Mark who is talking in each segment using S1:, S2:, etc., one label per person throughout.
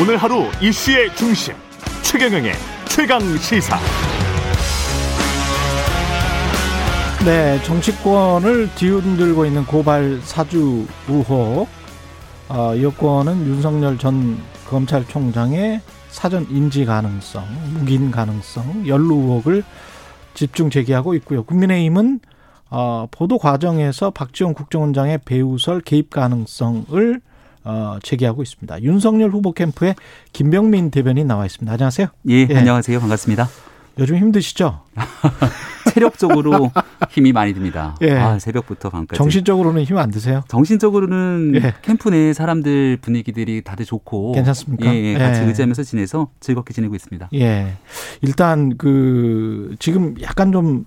S1: 오늘 하루 이슈의 중심 최경영의 최강 시사.
S2: 네, 정치권을 뒤흔들고 있는 고발 사주 의혹. 어, 여권은 윤석열 전 검찰총장의 사전 인지 가능성, 묵인 가능성, 연루 의혹을 집중 제기하고 있고요. 국민의힘은 어, 보도 과정에서 박지원 국정원장의 배우설 개입 가능성을 어, 제기하고 있습니다. 윤석열 후보 캠프에 김병민 대변인 나와 있습니다. 안녕하세요.
S3: 예, 예. 안녕하세요. 반갑습니다.
S2: 요즘 힘드시죠?
S3: 체력적으로 힘이 많이 듭니다. 예. 아, 새벽부터 밤까지.
S2: 정신적으로는 힘 안 드세요?
S3: 정신적으로는 예. 캠프 내 사람들 분위기들이 다들 좋고
S2: 괜찮습니까?
S3: 예, 예. 같이 예. 의지하면서 지내서 즐겁게 지내고 있습니다.
S2: 예. 일단 그 지금 약간 좀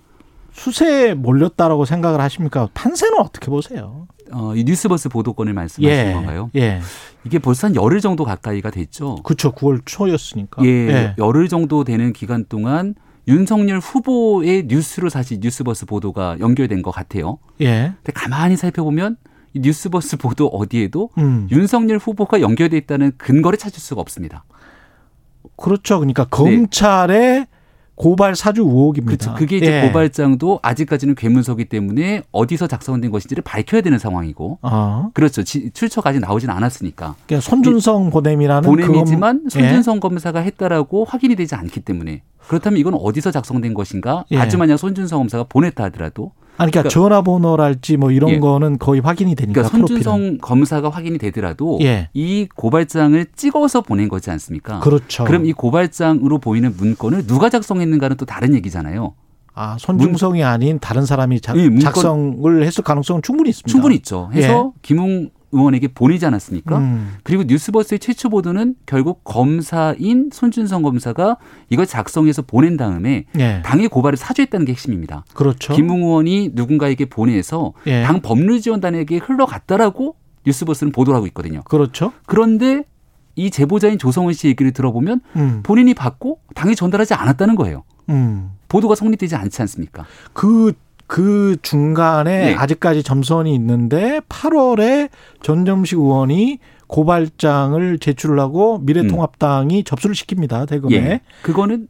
S2: 수세에 몰렸다라고 생각을 하십니까? 판세는 어떻게 보세요?
S3: 어, 이 뉴스버스 보도 건을 말씀하시는 예, 건가요? 예. 이게 벌써 한 열흘 정도 가까이가 됐죠.
S2: 그렇죠. 9월 초였으니까.
S3: 예, 예. 열흘 정도 되는 기간 동안 윤석열 후보의 뉴스로 사실 뉴스버스 보도가 연결된 것 같아요. 예. 근데 가만히 살펴보면 이 뉴스버스 보도 어디에도 음. 윤석열 후보가 연결돼 있다는 근거를 찾을 수가 없습니다.
S2: 그렇죠. 그러니까 검찰의 네. 고발 사주 의혹입니다.
S3: 그렇죠. 그게 이제 예. 고발장도 아직까지는 괴문서기 때문에 어디서 작성된 것인지를 밝혀야 되는 상황이고. 어. 그렇죠. 지, 출처까지 나오진 않았으니까.
S2: 그러니까 손준성 보냄이라는
S3: 보냄이지만 그건, 손준성 예. 검사가 했다라고 확인이 되지 않기 때문에 그렇다면 이건 어디서 작성된 것인가? 예. 아주 만약 손준성 검사가 보냈다 하더라도
S2: 아니, 그러니까, 그러니까 전화번호랄지 뭐 이런 예. 거는 거의 확인이 되니까.
S3: 그러니까 손준성 프로필은. 검사가 확인이 되더라도 예. 이 고발장을 찍어서 보낸 거지 않습니까?
S2: 그렇죠.
S3: 그럼 이 고발장으로 보이는 문건을 누가 작성했는가는 또 다른 얘기잖아요.
S2: 아, 손중성이 문, 아닌 다른 사람이 작, 예, 성을 했을 가능성은 충분히 있습니다.
S3: 충분히 있죠. 해서 예. 김웅 의원에게 보내지 않았습니까? 음. 그리고 뉴스버스의 최초 보도는 결국 검사인 손준성 검사가 이걸 작성해서 보낸 다음에 예. 당의 고발을 사주했다는 게 핵심입니다.
S2: 그렇죠.
S3: 김웅 의원이 누군가에게 보내서 예. 당 법률지원단에게 흘러갔다라고 뉴스버스는 보도를 하고 있거든요.
S2: 그렇죠.
S3: 그런데 이 제보자인 조성은 씨 얘기를 들어보면 음. 본인이 받고 당에 전달하지 않았다는 거예요. 음. 보도가 성립되지 않지 않습니까?
S2: 그 그 중간에 네. 아직까지 점선이 있는데 8월에 전점식 의원이 고발장을 제출을 하고 미래통합당이 음. 접수를 시킵니다 대검에. 예.
S3: 그거는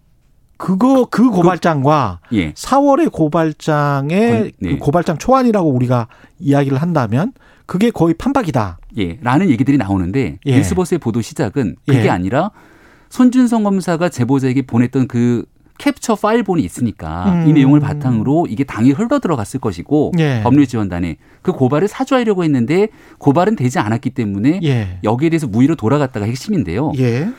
S2: 그거 그 고발장과 그, 예. 4월의 고발장의 네. 그 고발장 초안이라고 우리가 이야기를 한다면 그게 거의 판박이다.
S3: 예. 라는 얘기들이 나오는데 예. 뉴스버스의 보도 시작은 그게 예. 아니라 손준성 검사가 제보자에게 보냈던 그 캡처 파일본이 있으니까 음. 이 내용을 바탕으로 이게 당이 흘러 들어갔을 것이고 예. 법률지원단에 그 고발을 사주하려고 했는데 고발은 되지 않았기 때문에 예. 여기에 대해서 무의로 돌아갔다가 핵심인데요. 예.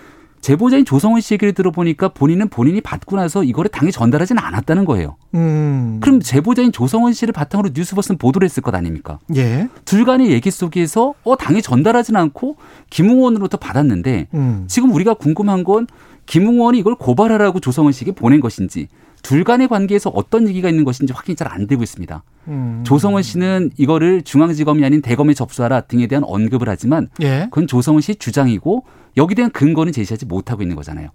S3: 제보자인 조성은 씨 얘기를 들어보니까 본인은 본인이 받고 나서 이거를 당에 전달하지는 않았다는 거예요. 음. 그럼 제보자인 조성은 씨를 바탕으로 뉴스버스는 보도를 했을 것 아닙니까? 예. 둘간의 얘기 속에서 어 당에 전달하지는 않고 김웅원으로부터 받았는데 음. 지금 우리가 궁금한 건 김웅원이 이걸 고발하라고 조성은 씨에게 보낸 것인지 둘 간의 관계에서 어떤 얘기가 있는 것인지 확인이 잘 안 되고 있습니다. 음. 조성은 씨는 이거를 중앙지검이 아닌 대검에 접수하라 등에 대한 언급을 하지만 예. 그건 조성은 씨의 주장이고 여기에 대한 근거는 제시하지 못하고 있는 거잖아요.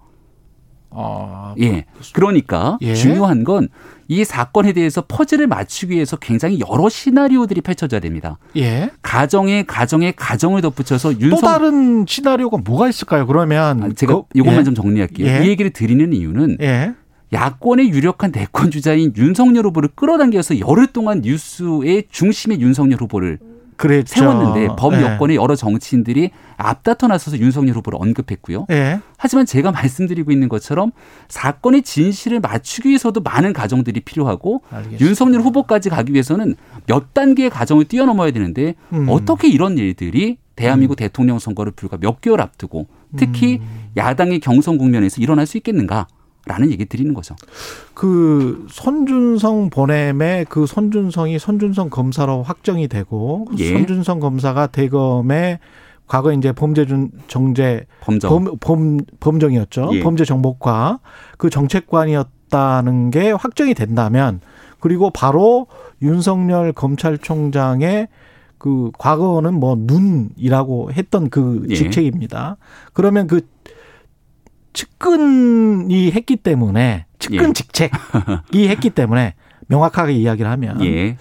S3: 아, 예. 그러니까 예. 중요한 건 이 사건에 대해서 퍼즐을 맞추기 위해서 굉장히 여러 시나리오들이 펼쳐져야 됩니다. 예. 가정에 가정에 가정을 덧붙여서
S2: 윤석 또 다른 시나리오가 뭐가 있을까요? 그러면
S3: 아, 제가 그, 이것만 예. 좀 정리할게요. 예. 이 얘기를 드리는 이유는 예. 야권의 유력한 대권 주자인 윤석열 후보를 끌어당겨서 열흘 동안 뉴스의 중심의 윤석열 후보를 그랬죠. 세웠는데 법 네. 여권의 여러 정치인들이 앞다퉈 나서서 윤석열 후보를 언급했고요. 네. 하지만 제가 말씀드리고 있는 것처럼 사건의 진실을 맞추기 위해서도 많은 가정들이 필요하고 알겠습니다. 윤석열 후보까지 가기 위해서는 몇 단계의 가정을 뛰어넘어야 되는데 음. 어떻게 이런 일들이 대한민국 음. 대통령 선거를 불과 몇 개월 앞두고 특히 음. 야당의 경선 국면에서 일어날 수 있겠는가? 라는 얘기 드리는 거죠.
S2: 그 손준성 보냄의 그 손준성이 손준성 검사로 확정이 되고 예. 손준성 검사가 대검에 과거 이제 범죄준 정제 범정 범, 범 범 정이었죠. 예. 범죄 정보과 그 정책관이었다는 게 확정이 된다면 그리고 바로 윤석열 검찰총장의 그 과거는 뭐 눈이라고 했던 그 예. 직책입니다. 그러면 그 측근이 했기 때문에 측근 예. 직책이 했기 때문에 명확하게 이야기를 하면 예.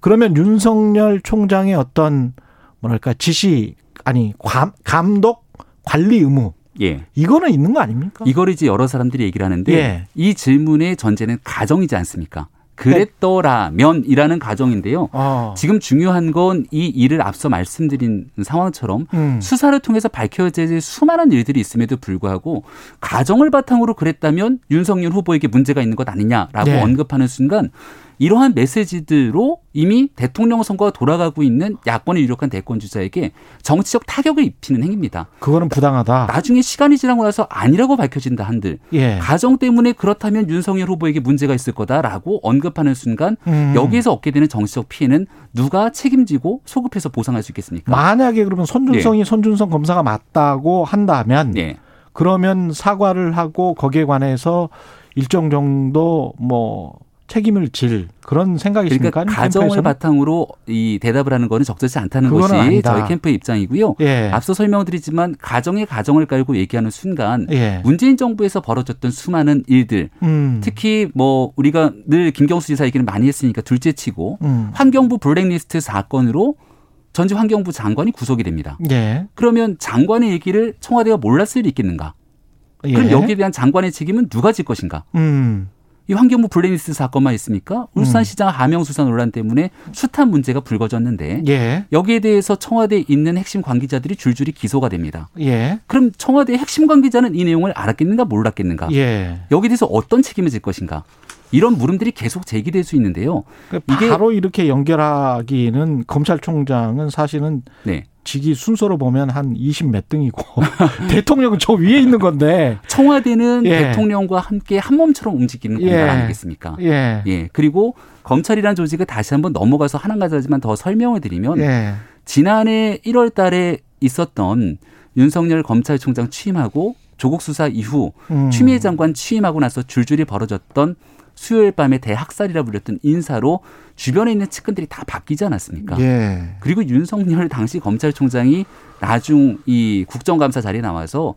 S2: 그러면 윤석열 총장의 어떤 뭐랄까 지시 아니 감, 감독 관리 의무 예. 이거는 있는 거 아닙니까?
S3: 이거를 이제 여러 사람들이 얘기를 하는데 예. 이 질문의 전제는 가정이지 않습니까? 그랬더라면이라는 가정인데요. 어. 지금 중요한 건 이 일을 앞서 말씀드린 상황처럼 음. 수사를 통해서 밝혀질 수많은 일들이 있음에도 불구하고 가정을 바탕으로 그랬다면 윤석열 후보에게 문제가 있는 것 아니냐라고 네. 언급하는 순간 이러한 메시지들로 이미 대통령 선거가 돌아가고 있는 야권의 유력한 대권 주자에게 정치적 타격을 입히는 행위입니다.
S2: 그거는 부당하다.
S3: 나중에 시간이 지나고 나서 아니라고 밝혀진다 한들 예. 가정 때문에 그렇다면 윤석열 후보에게 문제가 있을 거다라고 언급하는 순간 음. 여기에서 얻게 되는 정치적 피해는 누가 책임지고 소급해서 보상할 수 있겠습니까?
S2: 만약에 그러면 손준성이 예. 손준성 검사가 맞다고 한다면 예. 그러면 사과를 하고 거기에 관해서 일정 정도 뭐 책임을 질 그런 생각이십니까?
S3: 그러니까 가정을 캠프에서는? 바탕으로 이 대답을 하는 거는 적절치 않다는 것이 아니다. 저희 캠프의 입장이고요. 예. 앞서 설명드리지만 가정의 가정을 깔고 얘기하는 순간 예. 문재인 정부에서 벌어졌던 수많은 일들, 음. 특히 뭐 우리가 늘 김경수 지사 얘기를 많이 했으니까 둘째치고 음. 환경부 블랙리스트 사건으로 전직 환경부 장관이 구속이 됩니다. 예. 그러면 장관의 얘기를 청와대가 몰랐을 리 있겠는가? 그럼 예. 여기에 대한 장관의 책임은 누가 질 것인가? 음. 이 환경부 블랙리스트 사건만 있습니까? 울산시장 하명수사 논란 때문에 숱한 문제가 불거졌는데 예. 여기에 대해서 청와대에 있는 핵심 관계자들이 줄줄이 기소가 됩니다. 예. 그럼 청와대 핵심 관계자는 이 내용을 알았겠는가 몰랐겠는가? 예. 여기에 대해서 어떤 책임을 질 것인가? 이런 물음들이 계속 제기될 수 있는데요.
S2: 그러니까 이게 바로 이렇게 연결하기는 검찰총장은 사실은 네. 직위 순서로 보면 한 20 몇 등이고 대통령은 저 위에 있는 건데
S3: 청와대는 예. 대통령과 함께 한 몸처럼 움직이는 공간 예. 아니겠습니까? 예. 예. 그리고 검찰이라는 조직을 다시 한번 넘어가서 하나 가지만 더 설명을 드리면 예. 지난해 1월 달에 있었던 윤석열 검찰총장 취임하고 조국 수사 이후 음. 추미애 장관 취임하고 나서 줄줄이 벌어졌던 수요일 밤에 대학살이라 불렸던 인사로 주변에 있는 측근들이 다 바뀌지 않았습니까? 예. 그리고 윤석열 당시 검찰총장이 나중 이 국정감사 자리에 나와서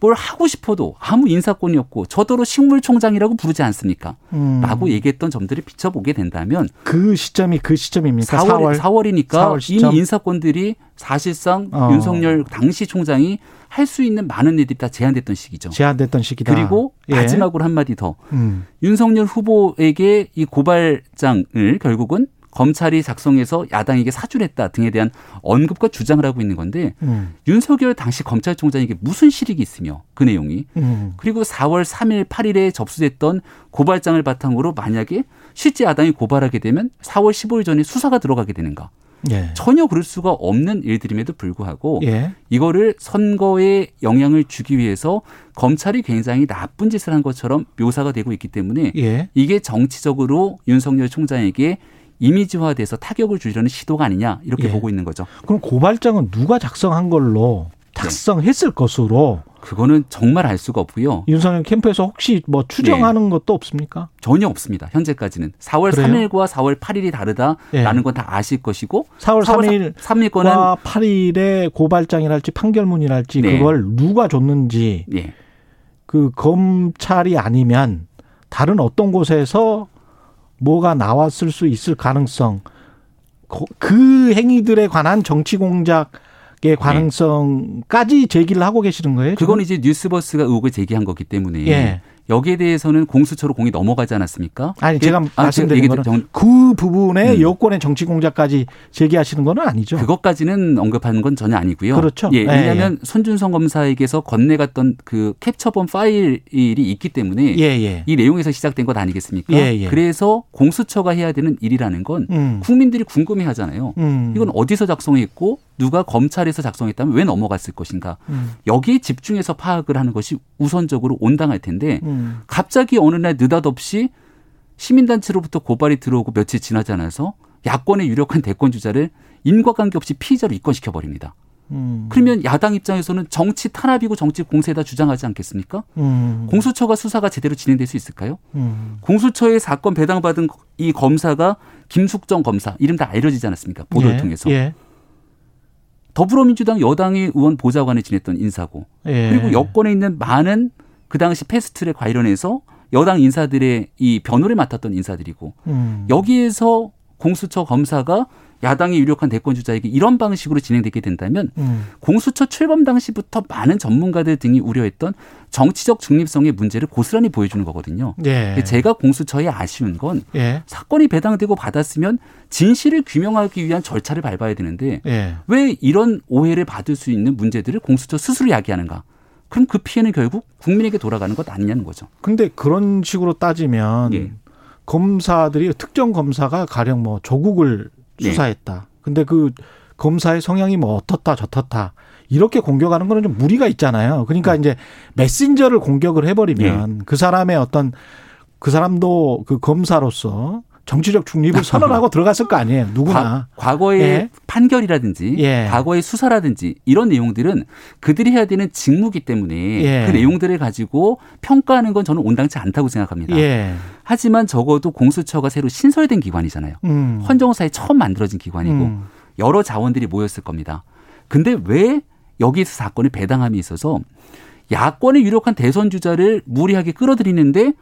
S3: 뭘 하고 싶어도 아무 인사권이 없고 저더러 식물총장이라고 부르지 않습니까? 음. 라고 얘기했던 점들을 비춰보게 된다면
S2: 그 시점이 그 시점입니까?
S3: 4월, 4월 이니까 4월 이미 인사권들이 사실상 어. 윤석열 당시 총장이 할 수 있는 많은 일들이 다 제한됐던 시기죠.
S2: 제한됐던 시기다.
S3: 그리고 예. 마지막으로 한마디 더. 음. 윤석열 후보에게 이 고발장을 결국은 검찰이 작성해서 야당에게 사주했다 등에 대한 언급과 주장을 하고 있는 건데 음. 윤석열 당시 검찰총장에게 무슨 실익이 있으며 그 내용이 음. 그리고 4월 3일 8일에 접수됐던 고발장을 바탕으로 만약에 실제 야당이 고발하게 되면 4월 15일 전에 수사가 들어가게 되는가? 예. 전혀 그럴 수가 없는 일들임에도 불구하고 예. 이거를 선거에 영향을 주기 위해서 검찰이 굉장히 나쁜 짓을 한 것처럼 묘사가 되고 있기 때문에 예. 이게 정치적으로 윤석열 총장에게 이미지화돼서 타격을 주려는 시도가 아니냐 이렇게 예. 보고 있는 거죠.
S2: 그럼 고발장은 누가 작성한 걸로 작성했을 네. 것으로
S3: 그거는 정말 알 수가 없고요.
S2: 윤석열 캠프에서 혹시 뭐 추정하는 네. 것도 없습니까?
S3: 전혀 없습니다. 현재까지는 4월 그래요? 3일과 4월 8일이 다르다라는 네. 건다 아실 것이고
S2: 4월 3일 3일 거는 8일에 고발장이랄지 판결문이랄지 네. 그걸 누가 줬는지 네. 그 검찰이 아니면 다른 어떤 곳에서 뭐가 나왔을 수 있을 가능성 그 행위들에 관한 정치 공작 의 가능성까지 제기를 하고 계시는 거예요?
S3: 그건 이제 뉴스버스가 의혹을 제기한 거기 때문에 예. 여기에 대해서는 공수처로 공이 넘어가지 않았습니까?
S2: 아니 제가 아, 말씀드린 거는 정... 그 부분에 음. 여권의 정치 공작까지 제기하시는 건 아니죠.
S3: 그것까지는 언급하는 건 전혀 아니고요.
S2: 그렇죠.
S3: 예, 왜냐하면 예. 손준성 검사에게서 건네갔던 그 캡처본 파일이 있기 때문에 예, 예. 이 내용에서 시작된 것 아니겠습니까? 예, 예. 그래서 공수처가 해야 되는 일이라는 건 음. 국민들이 궁금해하잖아요. 음. 이건 어디서 작성했고 누가 검찰에서 작성했다면 왜 넘어갔을 것인가 음. 여기에 집중해서 파악을 하는 것이 우선적으로 온당할 텐데 음. 갑자기 어느 날 느닷없이 시민단체로부터 고발이 들어오고 며칠 지나지 않아서 야권의 유력한 대권 주자를 인과관계 없이 피의자로 입건시켜 버립니다. 음. 그러면 야당 입장에서는 정치 탄압이고 정치 공세다 주장하지 않겠습니까? 음. 공수처가 수사가 제대로 진행될 수 있을까요? 음. 공수처의 사건 배당받은 이 검사가 김숙정 검사 이름 다 알려지지 않았습니까? 보도를 예. 통해서. 예. 더불어민주당 여당의 의원 보좌관에 지냈던 인사고 예. 그리고 여권에 있는 많은 그 당시 패스트트랙 관련해서 여당 인사들의 이 변호를 맡았던 인사들이고 음. 여기에서 공수처 검사가 야당이 유력한 대권 주자에게 이런 방식으로 진행되게 된다면 음. 공수처 출범 당시부터 많은 전문가들 등이 우려했던 정치적 중립성의 문제를 고스란히 보여주는 거거든요. 예. 제가 공수처에 아쉬운 건 예. 사건이 배당되고 받았으면 진실을 규명하기 위한 절차를 밟아야 되는데 예. 왜 이런 오해를 받을 수 있는 문제들을 공수처 스스로 야기하는가? 그럼 그 피해는 결국 국민에게 돌아가는 것 아니냐는 거죠.
S2: 근데 그런 식으로 따지면 예. 검사들이 특정 검사가 가령 뭐 조국을 네. 수사했다. 근데 그 검사의 성향이 뭐 어떻다 저떻다 이렇게 공격하는 거는 좀 무리가 있잖아요. 그러니까 음. 이제 메신저를 공격을 해버리면 네. 그 사람의 어떤 그 사람도 그 검사로서 정치적 중립을 선언하고 들어갔을 거 아니에요. 누구나.
S3: 과, 거의 예. 판결이라든지 예. 과거의 수사라든지 이런 내용들은 그들이 해야 되는 직무기 때문에 예. 그 내용들을 가지고 평가하는 건 저는 온당치 않다고 생각합니다. 예. 하지만 적어도 공수처가 새로 신설된 기관이잖아요. 음. 헌정사에 처음 만들어진 기관이고 음. 여러 자원들이 모였을 겁니다. 근데 왜 여기서 사건이 배당함이 있어서 야권의 유력한 대선 주자를 무리하게 끌어들이는데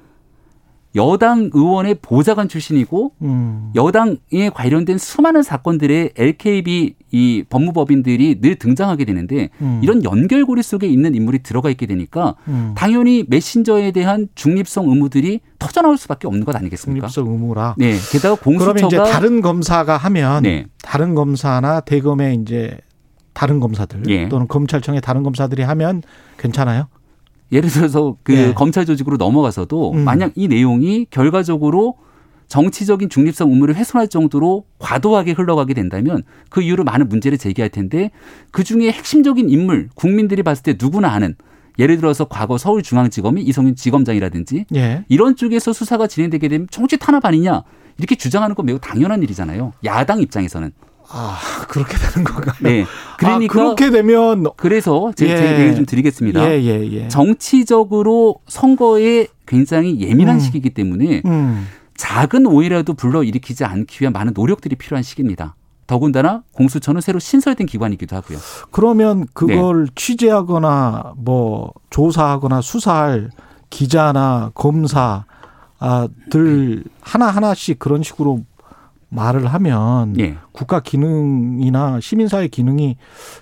S3: 여당 의원의 보좌관 출신이고 음. 여당에 관련된 수많은 사건들의 LKB 이 법무법인들이 늘 등장하게 되는데 음. 이런 연결고리 속에 있는 인물이 들어가 있게 되니까 음. 당연히 메신저에 대한 중립성 의무들이 터져 나올 수밖에 없는 것 아니겠습니까?
S2: 중립성 의무라.
S3: 네. 게다가 공수처가
S2: 그러면 이제 다른 검사가 하면 네. 다른 검사나 대검의 이제 다른 검사들 예. 또는 검찰청의 다른 검사들이 하면 괜찮아요?
S3: 예를 들어서 그 네. 검찰 조직으로 넘어가서도 음. 만약 이 내용이 결과적으로 정치적인 중립성 의무를 훼손할 정도로 과도하게 흘러가게 된다면 그 이후로 많은 문제를 제기할 텐데 그 중에 핵심적인 인물 국민들이 봤을 때 누구나 아는 예를 들어서 과거 서울중앙지검이 이성윤 지검장이라든지 예. 이런 쪽에서 수사가 진행되게 되면 정치 탄압 아니냐 이렇게 주장하는 건 매우 당연한 일이잖아요. 야당 입장에서는.
S2: 아 그렇게 되는 건가요?
S3: 네.
S2: 그러니까 아, 그렇게 되면
S3: 그래서 제가 예. 얘기 좀 드리겠습니다. 예, 예, 예. 정치적으로 선거에 굉장히 예민한 음. 시기이기 때문에 음. 작은 오해라도 불러 일으키지 않기 위한 많은 노력들이 필요한 시기입니다. 더군다나 공수처는 새로 신설된 기관이기도 하고요.
S2: 그러면 그걸 네. 취재하거나 뭐 조사하거나 수사할 기자나 검사들 하나 하나씩 그런 식으로 말을 하면 예. 국가 기능이나 시민사회 기능이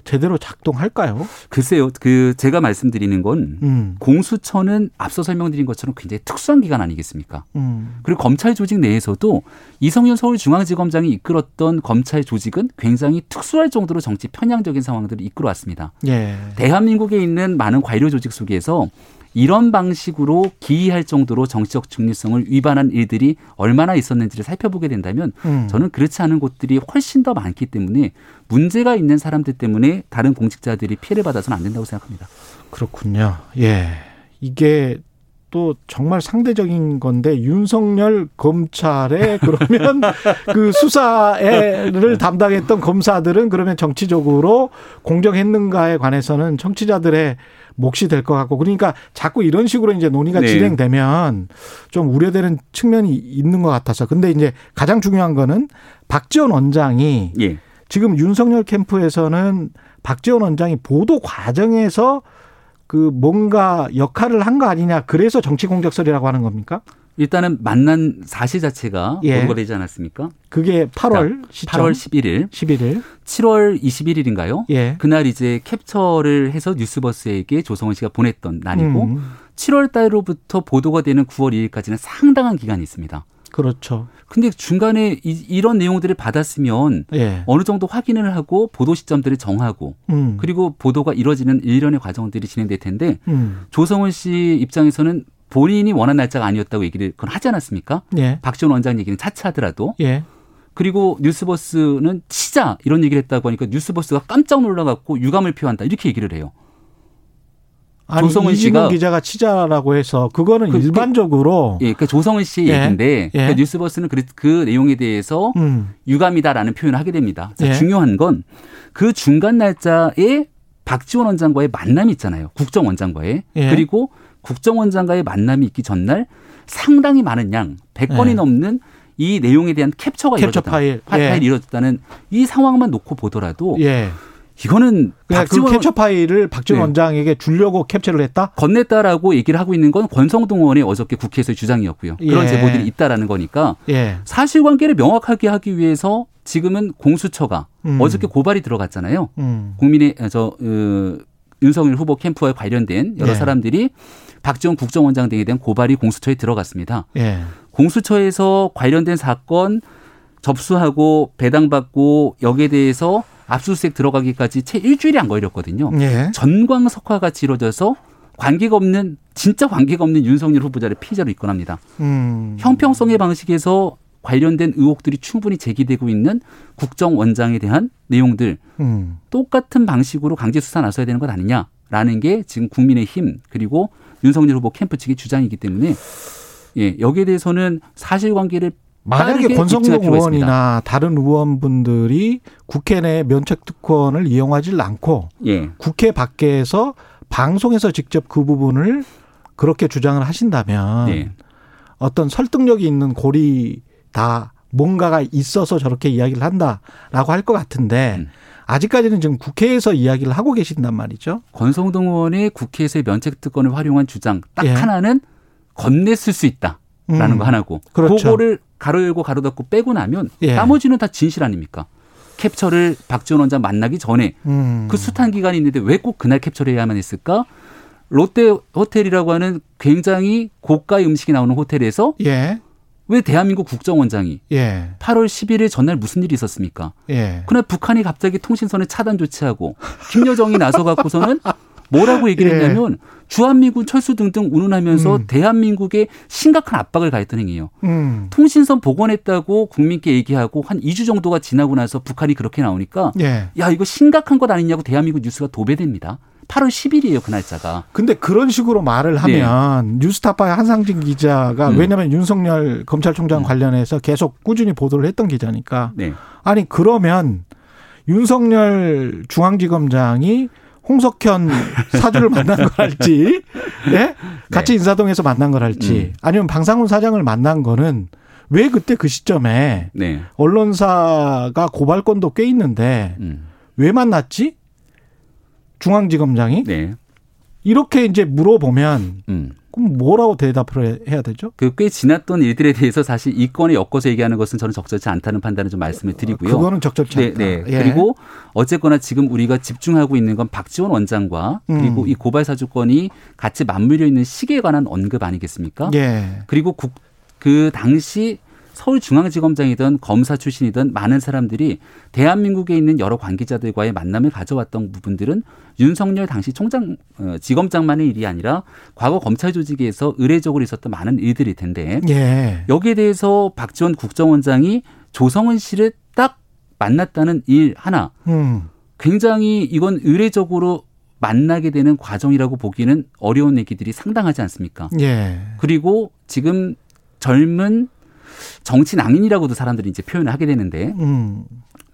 S2: 제대로 작동할까요?
S3: 글쎄요. 그 제가 말씀드리는 건 음. 공수처는 앞서 설명드린 것처럼 굉장히 특수한 기관 아니겠습니까? 음. 그리고 검찰 조직 내에서도 이성윤 서울중앙지검장이 이끌었던 검찰 조직은 굉장히 특수할 정도로 정치 편향적인 상황들을 이끌어왔습니다. 예. 대한민국에 있는 많은 관료 조직 속에서 이런 방식으로 기이할 정도로 정치적 중립성을 위반한 일들이 얼마나 있었는지를 살펴보게 된다면 음. 저는 그렇지 않은 곳들이 훨씬 더 많기 때문에 문제가 있는 사람들 때문에 다른 공직자들이 피해를 받아서는 안 된다고 생각합니다.
S2: 그렇군요. 예. 이게 또 정말 상대적인 건데 윤석열 검찰에 그러면 그 수사를 담당했던 검사들은 그러면 정치적으로 공정했는가에 관해서는 청취자들의 몫이 될 것 같고 그러니까 자꾸 이런 식으로 이제 논의가 네. 진행되면 좀 우려되는 측면이 있는 것 같아서 근데 이제 가장 중요한 거는 박지원 원장이 예. 지금 윤석열 캠프에서는 박지원 원장이 보도 과정에서 그 뭔가 역할을 한 거 아니냐 그래서 정치 공작설이라고 하는 겁니까?
S3: 일단은 만난 사실 자체가 예. 보도가 되지 않았습니까?
S2: 그게 8월
S3: 시점. 8월 11일.
S2: 11일.
S3: 7월 21일인가요? 예. 그날 이제 캡처를 해서 뉴스버스에게 조성원 씨가 보냈던 날이고 음. 7월 달로부터 보도가 되는 9월 2일까지는 상당한 기간이 있습니다.
S2: 그렇죠.
S3: 근데 중간에 이, 런 내용들을 받았으면 예. 어느 정도 확인을 하고 보도 시점들을 정하고 음. 그리고 보도가 이루어지는 일련의 과정들이 진행될 텐데 음. 조성원 씨 입장에서는 본인이 원한 날짜가 아니었다고 얘기를 그건 하지 않았습니까? 예. 박지원 원장 얘기는 차차 하더라도. 예. 그리고 뉴스버스는 치자 이런 얘기를 했다고 하니까 뉴스버스가 깜짝 놀라갖고 유감을 표한다 이렇게 얘기를 해요.
S2: 아니, 조성은 씨가 기자가 치자라고 해서 그거는 그, 그 일반적으로
S3: 그, 예, 그 조성은 씨 예. 얘기인데 예. 그 뉴스버스는 그, 그 내용에 대해서 음. 유감이다라는 표현을 하게 됩니다. 자, 예. 중요한 건 그 중간 날짜에 박지원 원장과의 만남이 있잖아요. 국정원장과의 예. 그리고 국정원장과의 만남이 있기 전날 상당히 많은 양 100건이 네. 넘는 이 내용에 대한 캡처가 캡처 이루어졌다. 파일. 파일이 예. 이루어졌다는 이 상황만 놓고 보더라도 예. 이거는
S2: 그 캡처 파일을 박지원 네. 원장에게 주려고 캡처를 했다?
S3: 건넸다라고 얘기를 하고 있는 건 권성동 의원의 어저께 국회에서 주장이었고요. 그런 예. 제보들이 있다라는 거니까 예. 사실관계를 명확하게 하기 위해서 지금은 공수처가 음. 어저께 고발이 들어갔잖아요. 음. 국민의 저 어, 윤석열 후보 캠프와 관련된 여러 예. 사람들이 박지원 국정원장 등에 대한 고발이 공수처에 들어갔습니다. 예. 공수처에서 관련된 사건 접수하고 배당받고 여기에 대해서 압수수색 들어가기까지 채 일주일이 안 걸렸거든요. 예. 전광석화가 치러져서 관계가 없는 진짜 관계가 없는 윤석열 후보자를 피자로 입건합니다. 음. 형평성의 방식에서 관련된 의혹들이 충분히 제기되고 있는 국정원장에 대한 내용들 음. 똑같은 방식으로 강제 수사 나서야 되는 것 아니냐 라는 게 지금 국민의힘 그리고 윤석열 후보 캠프 측의 주장이기 때문에 예, 여기에 대해서는 사실관계를
S2: 만약에 권성동 의원이나 다른 의원분들이 국회 내 면책 특권을 이용하지 않고 예. 국회 밖에서 방송에서 직접 그 부분을 그렇게 주장을 하신다면 예. 어떤 설득력이 있는 고리 다 뭔가가 있어서 저렇게 이야기를 한다라고 할 것 같은데 음. 아직까지는 지금 국회에서 이야기를 하고 계신단 말이죠.
S3: 권성동 의원의 국회에서의 면책특권을 활용한 주장 딱 예. 하나는 건넸을 수 있다라는 음. 거 하나고 그렇죠. 그거를 가로 열고 가로 닫고 빼고 나면 예. 나머지는 다 진실 아닙니까? 캡처를 박지원 원장 만나기 전에 음. 그 숱한 기간이 있는데 왜 꼭 그날 캡처를 해야만 했을까? 롯데 호텔이라고 하는 굉장히 고가의 음식이 나오는 호텔에서 예. 왜 대한민국 국정원장이 예. 8월 11일 전날 무슨 일이 있었습니까? 예. 그날 북한이 갑자기 통신선을 차단 조치하고 김여정이 나서 갖고서는 뭐라고 얘기를 예. 했냐면 주한미군 철수 등등 운운하면서 음. 대한민국에 심각한 압박을 가했던 행위예요. 음. 통신선 복원했다고 국민께 얘기하고 한 2주 정도가 지나고 나서 북한이 그렇게 나오니까 예. 야 이거 심각한 것 아니냐고 대한민국 뉴스가 도배됩니다. 8월 10일이에요, 그 날짜가.
S2: 근데 그런 식으로 말을 하면 네. 뉴스타파의 한상진 기자가 음. 왜냐하면 윤석열 검찰총장 음. 관련해서 계속 꾸준히 보도를 했던 기자니까. 네. 아니 그러면 윤석열 중앙지검장이 홍석현 사주를 만난 걸 할지, 예? 같이 네. 인사동에서 만난 걸 할지, 음. 아니면 방상훈 사장을 만난 거는 왜 그때 그 시점에 네. 언론사가 고발권도 꽤 있는데 음. 왜 만났지? 중앙지검장이 네. 이렇게 이제 물어보면 음. 그럼 뭐라고 대답을 해야 되죠?
S3: 그 꽤 지났던 일들에 대해서 사실 이 건에 엮어서 얘기하는 것은 저는 적절치 않다는 판단을 좀 말씀을 드리고요.
S2: 그거는 적절치 네, 않다. 네,
S3: 예. 그리고 어쨌거나 지금 우리가 집중하고 있는 건 박지원 원장과 그리고 음. 이 고발 사주권이 같이 맞물려 있는 시기에 관한 언급 아니겠습니까? 예. 그리고 국, 그 당시 서울중앙지검장이든 검사 출신이든 많은 사람들이 대한민국에 있는 여러 관계자들과의 만남을 가져왔던 부분들은 윤석열 당시 총장 어, 지검장만의 일이 아니라 과거 검찰 조직에서 의례적으로 있었던 많은 일들일 텐데 예. 여기에 대해서 박지원 국정원장이 조성은 씨를 딱 만났다는 일 하나 음. 굉장히 이건 의례적으로 만나게 되는 과정이라고 보기는 어려운 얘기들이 상당하지 않습니까? 예. 그리고 지금 젊은 정치 낭인이라고도 사람들이 이제 표현을 하게 되는데 음.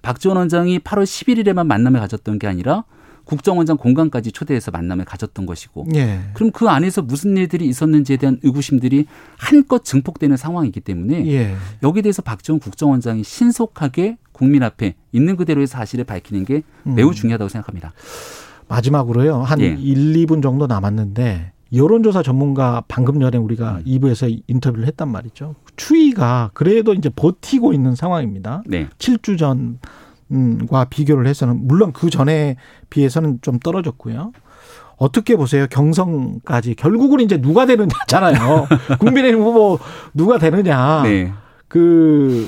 S3: 박지원 원장이 8월 11일에만 만남을 가졌던 게 아니라 국정원장 공간까지 초대해서 만남을 가졌던 것이고 예. 그럼 그 안에서 무슨 일들이 있었는지에 대한 의구심들이 한껏 증폭되는 상황이기 때문에 예. 여기에 대해서 박지원 국정원장이 신속하게 국민 앞에 있는 그대로의 사실을 밝히는 게 음. 매우 중요하다고 생각합니다.
S2: 마지막으로요. 한 예. 1, 2분 정도 남았는데 여론조사 전문가 방금 전에 우리가 음. 2부에서 인터뷰를 했단 말이죠. 추위가 그래도 이제 버티고 있는 상황입니다. 네. 7주 전과 비교를 해서는 물론 그 전에 비해서는 좀 떨어졌고요. 어떻게 보세요? 경성까지 결국은 이제 누가 되느냐잖아요. 국민의힘 후보 누가 되느냐. 네. 그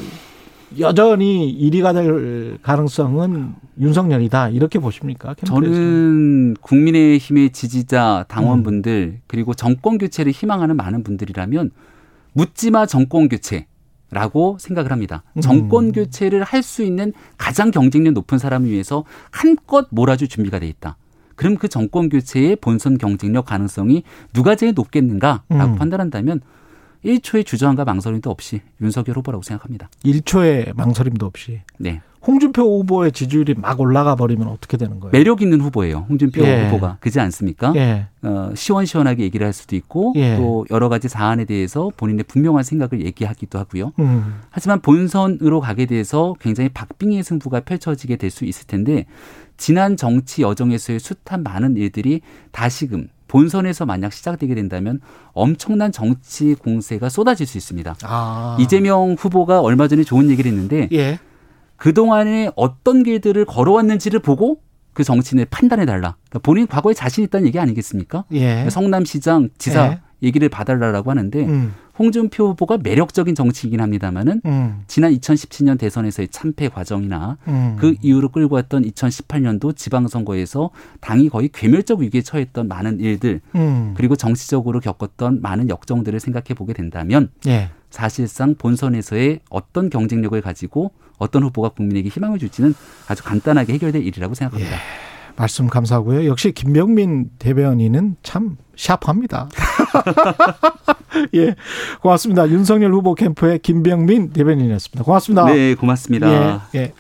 S2: 여전히 1위가 될 가능성은 윤석열이다 이렇게 보십니까?
S3: 캠프에서. 저는 국민의힘의 지지자 당원분들 음. 그리고 정권 교체를 희망하는 많은 분들이라면 묻지마 정권 교체 라고 생각을 합니다. 음. 정권 교체를 할 수 있는 가장 경쟁력 높은 사람을 위해서 한껏 몰아줄 준비가 돼 있다. 그럼 그 정권 교체의 본선 경쟁력 가능성이 누가 제일 높겠는가라고 음. 판단한다면 1초의 주저함과 망설임도 없이 윤석열 후보라고 생각합니다.
S2: 1초의 망설임도 없이. 네. 홍준표 후보의 지지율이 막 올라가 버리면 어떻게 되는 거예요?
S3: 매력 있는 후보예요. 홍준표 예. 후보가 그지 않습니까? 예. 어, 시원시원하게 얘기를 할 수도 있고 예. 또 여러 가지 사안에 대해서 본인의 분명한 생각을 얘기하기도 하고요. 음. 하지만 본선으로 가게 돼서 굉장히 박빙의 승부가 펼쳐지게 될 수 있을 텐데 지난 정치 여정에서의 숱한 많은 일들이 다시금 본선에서 만약 시작되게 된다면 엄청난 정치 공세가 쏟아질 수 있습니다. 아. 이재명 후보가 얼마 전에 좋은 얘기를 했는데 예. 그동안에 어떤 길들을 걸어왔는지를 보고 그 정치인을 판단해 달라. 그러니까 본인 과거에 자신 있다는 얘기 아니겠습니까? 예. 성남시장 지사 예. 얘기를 봐달라고 하는데 음. 홍준표 후보가 매력적인 정치이긴 합니다만은 음. 지난 2017년 대선에서의 참패 과정이나 음. 그 이후로 끌고 왔던 2018년도 지방선거에서 당이 거의 괴멸적 위기에 처했던 많은 일들 음. 그리고 정치적으로 겪었던 많은 역정들을 생각해 보게 된다면 예. 사실상 본선에서의 어떤 경쟁력을 가지고 어떤 후보가 국민에게 희망을 줄지는 아주 간단하게 해결될 일이라고 생각합니다. 예.
S2: 말씀 감사하고요. 역시 김병민 대변인은 참 샤프합니다. 예. 고맙습니다. 윤석열 후보 캠프의 김병민 대변인이었습니다. 고맙습니다.
S3: 네, 고맙습니다. 예. 예.